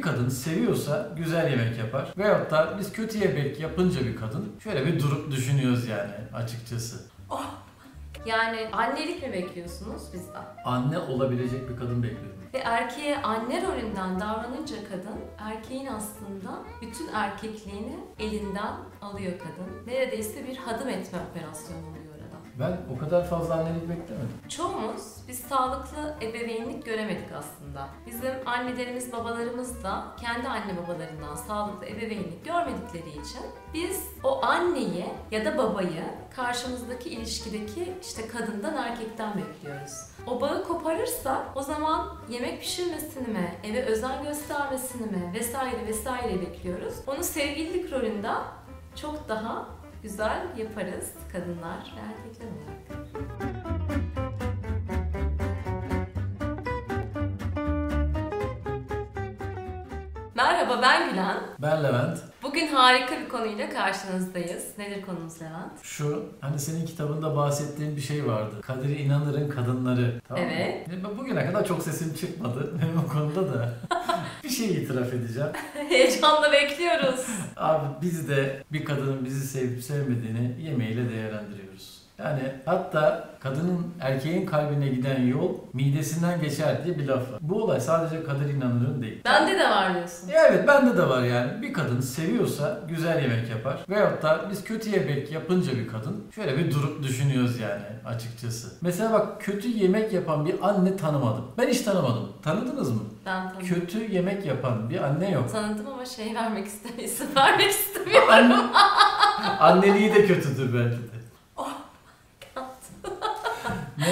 bir kadın seviyorsa güzel yemek yapar. Veyahut da biz kötü yemek yapınca bir kadın şöyle bir durup düşünüyoruz yani açıkçası. Yani annelik mi bekliyorsunuz bizden? Anne olabilecek bir kadın bekliyorum. Ve erkeğe anne rolünden davranınca kadın, erkeğin aslında bütün erkekliğini elinden alıyor kadın. Neredeyse bir hadım etme operasyonu oluyor. Ben o kadar fazla annelik beklemedim. Çoğumuz biz sağlıklı ebeveynlik göremedik aslında. Bizim annelerimiz, babalarımız da kendi anne babalarından sağlıklı ebeveynlik görmedikleri için biz o anneyi ya da babayı karşımızdaki ilişkideki işte kadından erkekten bekliyoruz. O bağı koparırsa o zaman yemek pişirmesini mi, eve özen göstermesini mi vesaire vesaire bekliyoruz. Onu sevgililik rolünde çok daha güzel yaparız kadınlar ve erkekler olarak. Merhaba ben Gülen. Ben Levent. Bugün harika bir konuyla karşınızdayız. Nedir konumuz Levent? Şu hani senin kitabında bahsettiğin bir şey vardı. Kadir İnanır'ın kadınları. Tamam mı? Evet. Ben Bugüne kadar çok sesim çıkmadı benim o konuda da. bir şey itiraf edeceğim. Heyecanla bekliyoruz. Abi biz de bir kadının bizi sevip sevmediğini yemeğiyle değerlendiriyoruz. Yani hatta kadının erkeğin kalbine giden yol midesinden geçer diye bir laf var. Bu olay sadece Kadir İnanır'ın değil. Bende de var diyorsun. Ya Evet bende de var yani. Bir kadın seviyorsa güzel yemek yapar. Veyahut da biz kötü yemek yapınca bir kadın şöyle bir durup düşünüyoruz yani açıkçası. Mesela bak kötü yemek yapan bir anne tanımadım. Ben hiç tanımadım. Tanıdınız mı? Ben tanıdım. Kötü yemek yapan bir anne yok. Tanıdım ama şey vermek istemiyorum. vermek istemiyorum. Anne, anneliği de kötüdür belki de.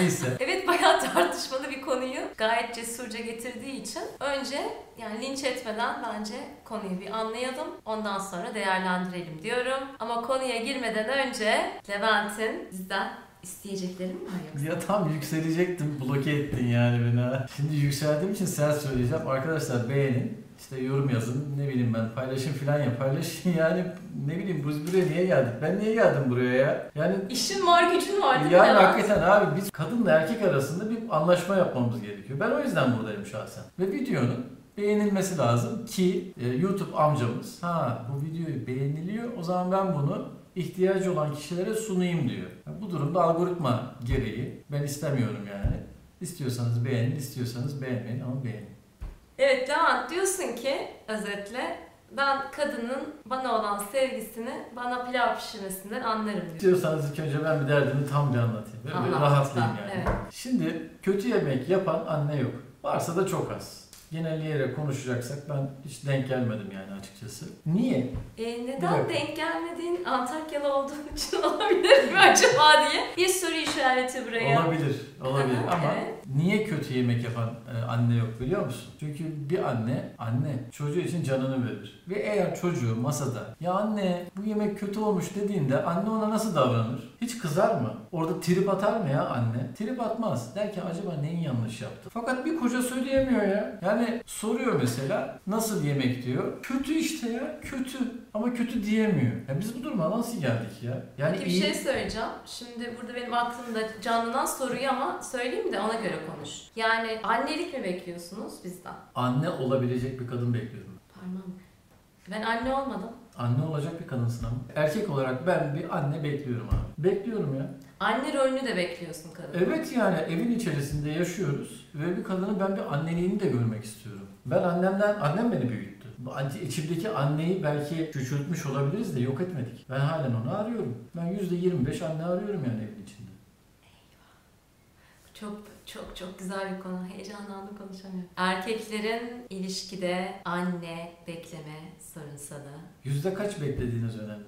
Neyse. Evet bayağı tartışmalı bir konuyu gayet cesurca getirdiği için önce yani linç etmeden bence konuyu bir anlayalım. Ondan sonra değerlendirelim diyorum. Ama konuya girmeden önce Levent'in bizden isteyecekleri mi var yoksa? Ya tam yükselecektim, bloke ettin yani beni ha. Şimdi yükseldiğim için sen söyleyeceğim. Arkadaşlar beğenin, işte yorum yazın, ne bileyim ben paylaşın filan ya paylaşın yani ne bileyim biz buraya niye geldik? Ben niye geldim buraya ya? Yani İşin var gücün var değil mi yani Levent? hakikaten abi biz kadınla erkek arasında bir anlaşma yapmamız gerekiyor. Ben o yüzden buradayım şahsen. Ve videonun beğenilmesi lazım ki e, YouTube amcamız ha bu videoyu beğeniliyor o zaman ben bunu ihtiyacı olan kişilere sunayım diyor. Yani bu durumda algoritma gereği ben istemiyorum yani. İstiyorsanız beğenin, istiyorsanız beğenmeyin ama beğenin. Evet Levent diyorsun ki özetle ben kadının bana olan sevgisini bana pilav pişirmesinden anlarım diyor. İstiyorsanız ilk önce ben bir derdimi tam bir anlatayım. Böyle bir Anlat rahatlayayım yani. evet. Şimdi kötü yemek yapan anne yok. Varsa da çok az. Genelleyerek konuşacaksak ben hiç denk gelmedim yani açıkçası. Niye? E, neden dakika. denk gelmediğin Antakyalı olduğun için olabilir mi acaba diye bir soru işareti buraya. Olabilir, olabilir ama evet. Niye kötü yemek yapan e, anne yok biliyor musun? Çünkü bir anne, anne çocuğu için canını verir. Ve eğer çocuğu masada ya anne bu yemek kötü olmuş dediğinde anne ona nasıl davranır? Hiç kızar mı? Orada trip atar mı ya anne? Trip atmaz. Der ki acaba neyi yanlış yaptı? Fakat bir koca söyleyemiyor ya. Yani soruyor mesela nasıl yemek diyor. Kötü işte ya kötü. Ama kötü diyemiyor. Ya biz bu duruma nasıl geldik ya? Yani Peki bir iyi- şey söyleyeceğim. Şimdi burada benim aklımda canlanan soruyu ama söyleyeyim de ona göre konuş. Yani annelik mi bekliyorsunuz bizden? anne olabilecek bir kadın bekliyorum. Parmağım. Ben anne olmadım. Anne olacak bir kadınsın ama. Erkek olarak ben bir anne bekliyorum abi. Bekliyorum ya. Anne rolünü de bekliyorsun kadın. Evet yani evin içerisinde yaşıyoruz ve bir kadının ben bir anneliğini de görmek istiyorum. Ben annemden, annem beni büyüttü. İçimdeki anneyi belki küçültmüş olabiliriz de yok etmedik. Ben halen onu arıyorum. Ben %25 anne arıyorum yani evin içinde. Çok çok çok güzel bir konu. Heyecanlandım konuşamıyorum. Erkeklerin ilişkide anne bekleme sorunsalı. Yüzde kaç beklediğiniz önemli.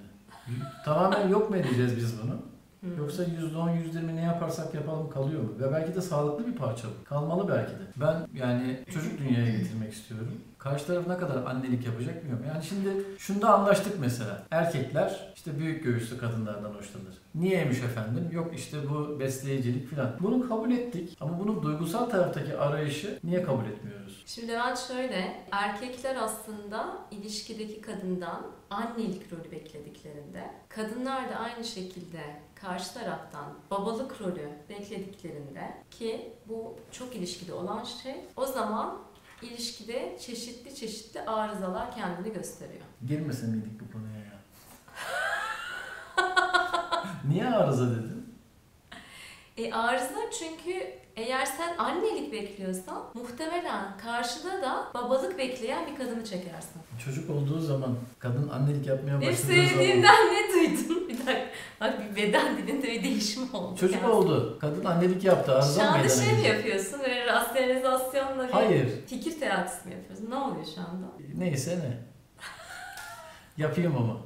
Tamamen yok mu edeceğiz biz bunu? Hmm. Yoksa %10, %20 ne yaparsak yapalım kalıyor mu? Ve belki de sağlıklı bir parça bu. Kalmalı belki de. Ben yani çocuk dünyaya getirmek istiyorum. Karşı taraf ne kadar annelik yapacak bilmiyorum. Yani şimdi şunda anlaştık mesela. Erkekler işte büyük göğüslü kadınlardan hoşlanır. Niyeymiş efendim? Yok işte bu besleyicilik falan. Bunu kabul ettik. Ama bunun duygusal taraftaki arayışı niye kabul etmiyoruz? Şimdi ben şöyle, erkekler aslında ilişkideki kadından annelik rolü beklediklerinde, kadınlar da aynı şekilde karşı taraftan babalık rolü beklediklerinde ki bu çok ilişkide olan şey, o zaman ilişkide çeşitli çeşitli arızalar kendini gösteriyor. Girmese miydik bu konuya ya? Niye arıza dedin? E arıza çünkü eğer sen annelik bekliyorsan muhtemelen karşıda da babalık bekleyen bir kadını çekersin. Çocuk olduğu zaman, kadın annelik yapmaya Benim başladığı zaman... söylediğimden ne duydun? Bir dakika. Bak bir beden dilinde bir değişim oldu. Çocuk Yani. oldu. Kadın annelik yaptı. Arıza Şu mı anda meydana şey mi gelecek? yapıyorsun? Böyle rasyonizasyonla bir Hayır. fikir terapisi mi yapıyorsun? Ne oluyor şu anda? Neyse ne. Yapayım ama.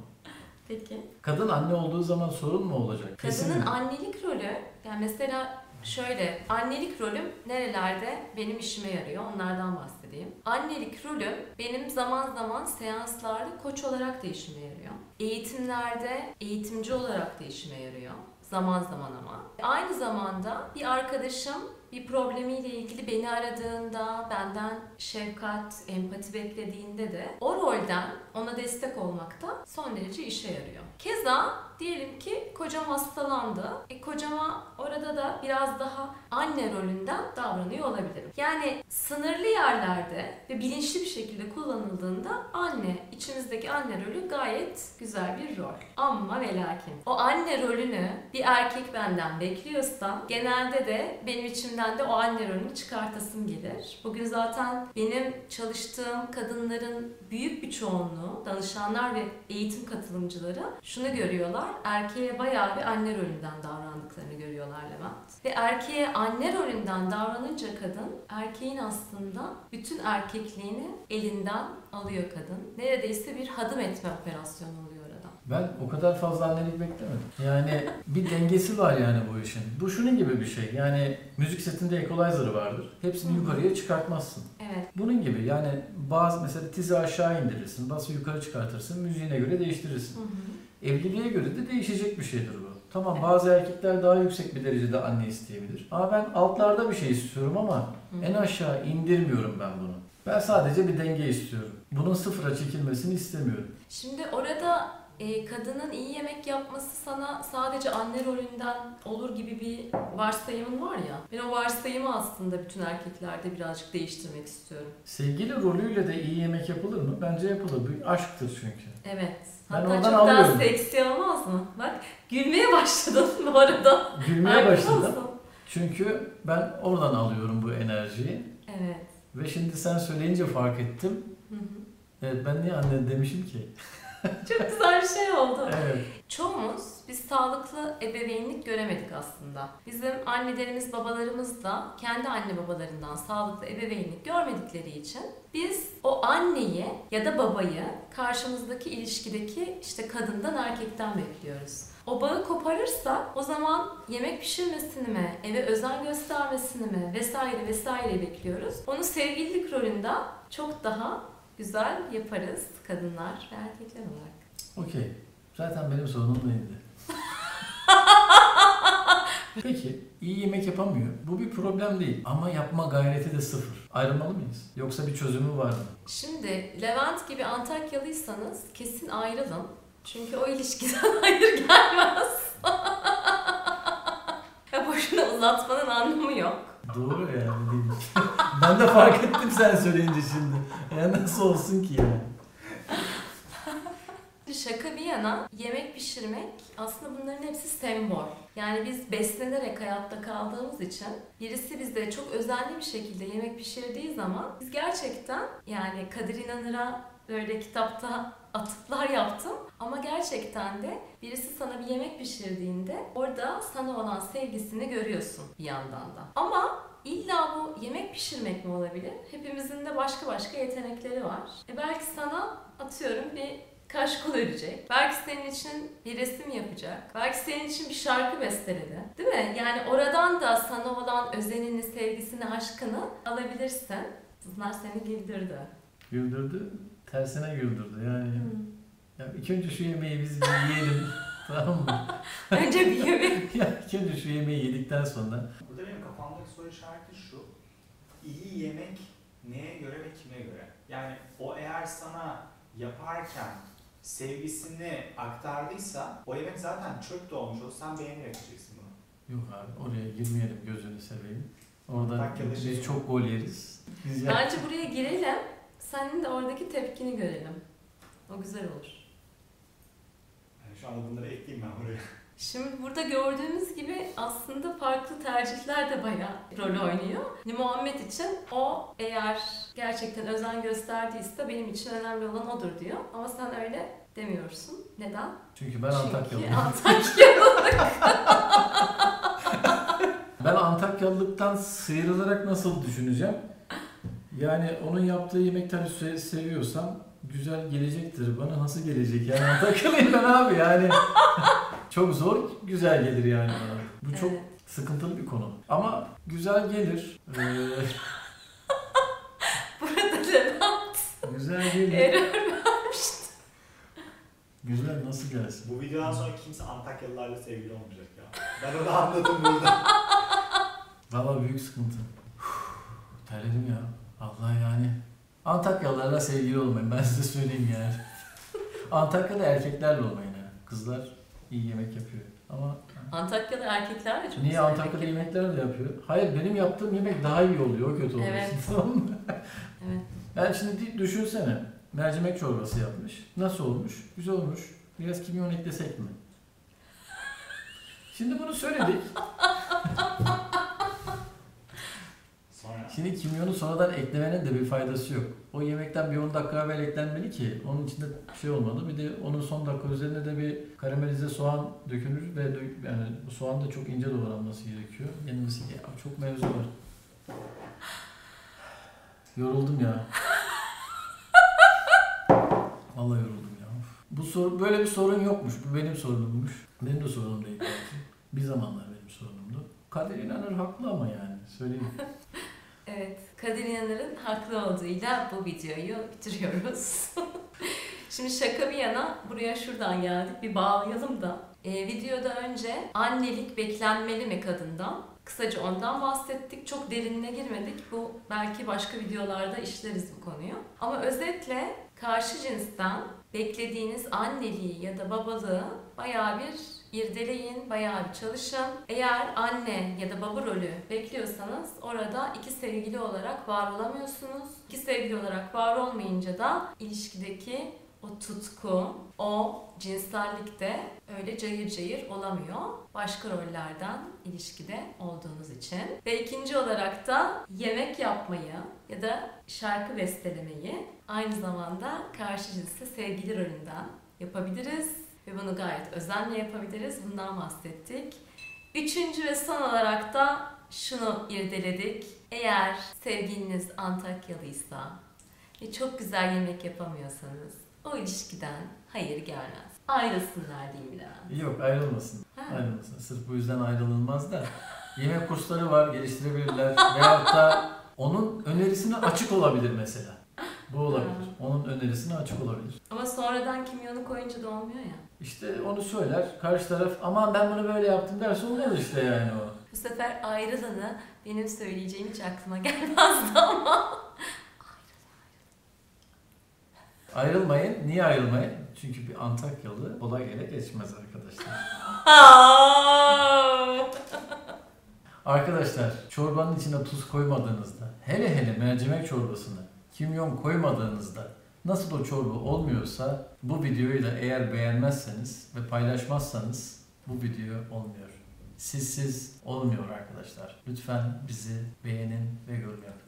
Peki. Kadın anne olduğu zaman sorun mu olacak? Kesin Kadının mi? annelik rolü, yani mesela şöyle, annelik rolüm nerelerde benim işime yarıyor onlardan bahsedeyim. Annelik rolüm benim zaman zaman seanslarda koç olarak da işime yarıyor. Eğitimlerde eğitimci olarak da işime yarıyor. Zaman zaman ama. Aynı zamanda bir arkadaşım bir problemiyle ilgili beni aradığında, benden şefkat, empati beklediğinde de o rolden ona destek olmak da son derece işe yarıyor. Keza diyelim ki kocam hastalandı. E kocama orada da biraz daha anne rolünden davranıyor olabilirim. Yani sınırlı yerlerde ve bilinçli bir şekilde kullanıldığında anne, içimizdeki anne rolü gayet güzel bir rol. Ama ve lakin o anne rolünü bir erkek benden bekliyorsa genelde de benim içimden de o anne rolünü çıkartasım gelir. Bugün zaten benim çalıştığım kadınların büyük bir çoğunluğu, danışanlar ve eğitim katılımcıları şunu görüyorlar. Erkeğe bayağı bir anne rolünden davrandıklarını görüyorlar Levent. Ve erkeğe anne rolünden davranınca kadın, erkeğin aslında bütün erkekliğini elinden alıyor kadın. Neredeyse bir hadım etme operasyonu oluyor orada. Ben o kadar fazla annelik beklemedim. Yani bir dengesi var yani bu işin. Bu şunun gibi bir şey. Yani müzik setinde equalizer'ı vardır. Hepsini yukarıya çıkartmazsın. Evet. Bunun gibi yani bazı mesela tizi aşağı indirirsin, bası yukarı çıkartırsın, müziğine göre değiştirirsin. Hı hı. Evliliğe göre de değişecek bir şeydir bu. Tamam Evet. bazı erkekler daha yüksek bir derecede anne isteyebilir. Ama ben altlarda bir şey istiyorum ama Hı. en aşağı indirmiyorum ben bunu. Ben sadece bir denge istiyorum. Bunun sıfıra çekilmesini istemiyorum. Şimdi orada e, kadının iyi yemek yapması sana sadece anne rolünden olur gibi bir varsayımın var ya. Ben o varsayımı aslında bütün erkeklerde birazcık değiştirmek istiyorum. Sevgili rolüyle de iyi yemek yapılır mı? Bence yapılır. Bir aşktır çünkü. Evet. Ben Hatta oradan çok daha alıyorum. seksi olmaz mı? Bak gülmeye başladın bu arada. Gülmeye başladım. Çünkü ben oradan alıyorum bu enerjiyi. Evet. Ve şimdi sen söyleyince fark ettim. Hı hı. Evet ben niye anne demişim ki? Çok güzel bir şey oldu. Evet. Çoğumuz biz sağlıklı ebeveynlik göremedik aslında. Bizim annelerimiz, babalarımız da kendi anne babalarından sağlıklı ebeveynlik görmedikleri için biz o anneyi ya da babayı karşımızdaki ilişkideki işte kadından erkekten bekliyoruz. O bağı koparırsa o zaman yemek pişirmesini mi, eve özen göstermesini mi vesaire vesaire bekliyoruz. Onu sevgililik rolünde çok daha güzel yaparız kadınlar ve erkekler olarak. Okey. Zaten benim sorunum neydi? Peki iyi yemek yapamıyor. Bu bir problem değil ama yapma gayreti de sıfır. Ayrılmalı mıyız? Yoksa bir çözümü var mı? Şimdi Levent gibi Antakyalıysanız kesin ayrılın. Çünkü o ilişkiden hayır gelmez. ya boşuna uzatmanın anlamı yok. Doğru yani değil ben de fark ettim sen söyleyince şimdi. Ya nasıl olsun ki yani? Şaka bir yana yemek pişirmek aslında bunların hepsi sembol. Yani biz beslenerek hayatta kaldığımız için birisi bize çok özenli bir şekilde yemek pişirdiği zaman biz gerçekten yani Kadir İnanır'a böyle kitapta atıflar yaptım ama gerçekten de birisi sana bir yemek pişirdiğinde orada sana olan sevgisini görüyorsun bir yandan da. Ama illa bu yemek pişirmek mi olabilir? Hepimizin de başka başka yetenekleri var. E belki sana atıyorum bir kaşkol örecek. Belki senin için bir resim yapacak. Belki senin için bir şarkı besteledi. Değil mi? Yani oradan da sana olan özenini, sevgisini, aşkını alabilirsin. Bunlar seni güldürdü. Güldürdü. Tersine güldürdü yani. Hmm. Ya ilk önce şu yemeği biz bir yiyelim. tamam mı? Önce bir yemek. ya ilk önce şu yemeği yedikten sonra Burada benim kafamdaki soru işareti şu. İyi yemek neye göre ve kime göre? Yani o eğer sana yaparken sevgisini aktardıysa o yemek zaten çöp de olmuş olsa sen beğenerek yiyeceksin bunu. yok abi oraya girmeyelim gözünü seveyim. Orada şey biz mi? çok gol yeriz. Biz ya- Bence buraya girelim. Senin de oradaki tepkini görelim. O güzel olur. Şu anda bunları ekleyeyim ben oraya. Şimdi burada gördüğümüz gibi aslında farklı tercihler de bayağı rol oynuyor. Muhammed için o eğer gerçekten özen gösterdiyse benim için önemli olan odur diyor. Ama sen öyle demiyorsun. Neden? Çünkü ben Çünkü Antakyalıyım. Antakyalı. Ben Antakyalılıktan sıyrılarak nasıl düşüneceğim? Yani onun yaptığı yemekleri se- seviyorsam güzel gelecektir. Bana nasıl gelecek? Yani Antakyalıyım ben abi yani. çok zor, güzel gelir yani bana. Bu çok Evet. sıkıntılı bir konu. Ama güzel gelir. Ee, Burada Levent güzel gelir. Güzel nasıl gelsin? Bu videodan sonra kimse Antakyalılarla sevgili olmayacak ya. Ben onu anladım burada. Valla büyük sıkıntı. Uf, terledim ya. Allah yani. Antakyalılarla sevgili olmayın ben size söyleyeyim yani. Antakya'da erkeklerle olmayın yani. Kızlar iyi yemek yapıyor. Ama Antakyalı erkekler de çok niye Antakya'da yemek yemekler de yapıyor? Hayır benim yaptığım yemek daha iyi oluyor. O kötü oluyor. Evet. Tamam mı? Evet. Yani şimdi düşünsene. Mercimek çorbası yapmış. Nasıl olmuş? Güzel olmuş. Biraz kimyon eklesek mi? Şimdi bunu söyledik. Şimdi kimyonu sonradan eklemenin de bir faydası yok. O yemekten bir 10 dakika evvel eklenmeli ki onun içinde şey olmalı. Bir de onun son dakika üzerine de bir karamelize soğan dökülür ve dö- yani soğan da çok ince doğranması gerekiyor. Yenmesi ya çok mevzu var. Yoruldum ya. Vallahi yoruldum ya. Bu soru böyle bir sorun yokmuş. Bu benim sorunummuş. Benim de sorunum değil. Bir zamanlar benim sorunumdu. Kadir İnanır haklı ama yani söyleyeyim. Evet, Kadir İnanır'ın haklı olduğuyla bu videoyu bitiriyoruz. Şimdi şaka bir yana buraya şuradan geldik. Bir bağlayalım da. Ee, videoda önce annelik beklenmeli mi kadından? Kısaca ondan bahsettik. Çok derinine girmedik. Bu belki başka videolarda işleriz bu konuyu. Ama özetle karşı cinsten beklediğiniz anneliği ya da babalığı bayağı bir irdeleyin, bayağı bir çalışın. Eğer anne ya da baba rolü bekliyorsanız orada iki sevgili olarak var olamıyorsunuz. İki sevgili olarak var olmayınca da ilişkideki o tutku, o cinsellik de öyle cayır cayır olamıyor. Başka rollerden ilişkide olduğunuz için. Ve ikinci olarak da yemek yapmayı ya da şarkı bestelemeyi aynı zamanda karşı cinsle sevgili rolünden yapabiliriz. Ve bunu gayet özenle yapabiliriz. Bundan bahsettik. Üçüncü ve son olarak da şunu irdeledik. Eğer sevgiliniz Antakyalıysa ve çok güzel yemek yapamıyorsanız o ilişkiden hayır gelmez. Ayrılsınlar diyeyim biraz. Yok ayrılmasın. Ha. Ayrılmasın. Sırf bu yüzden ayrılınmaz da. Yemek kursları var geliştirebilirler. Veyahut da onun önerisine açık olabilir mesela. Bu olabilir. Onun önerisine açık olabilir. Ama sonradan kimyonu koyunca da olmuyor ya. İşte onu söyler. Karşı taraf aman ben bunu böyle yaptım derse olmaz işte yani o. Bu sefer ayrılanı benim söyleyeceğim hiç aklıma gelmezdi ama. Ayrılmayın. Niye ayrılmayın? Çünkü bir Antakyalı kolay ele geçmez arkadaşlar. Arkadaşlar çorbanın içine tuz koymadığınızda, hele hele mercimek çorbasına kimyon koymadığınızda nasıl o çorba olmuyorsa bu videoyu da eğer beğenmezseniz ve paylaşmazsanız bu video olmuyor. Sizsiz olmuyor arkadaşlar. Lütfen bizi beğenin ve yorum yapın.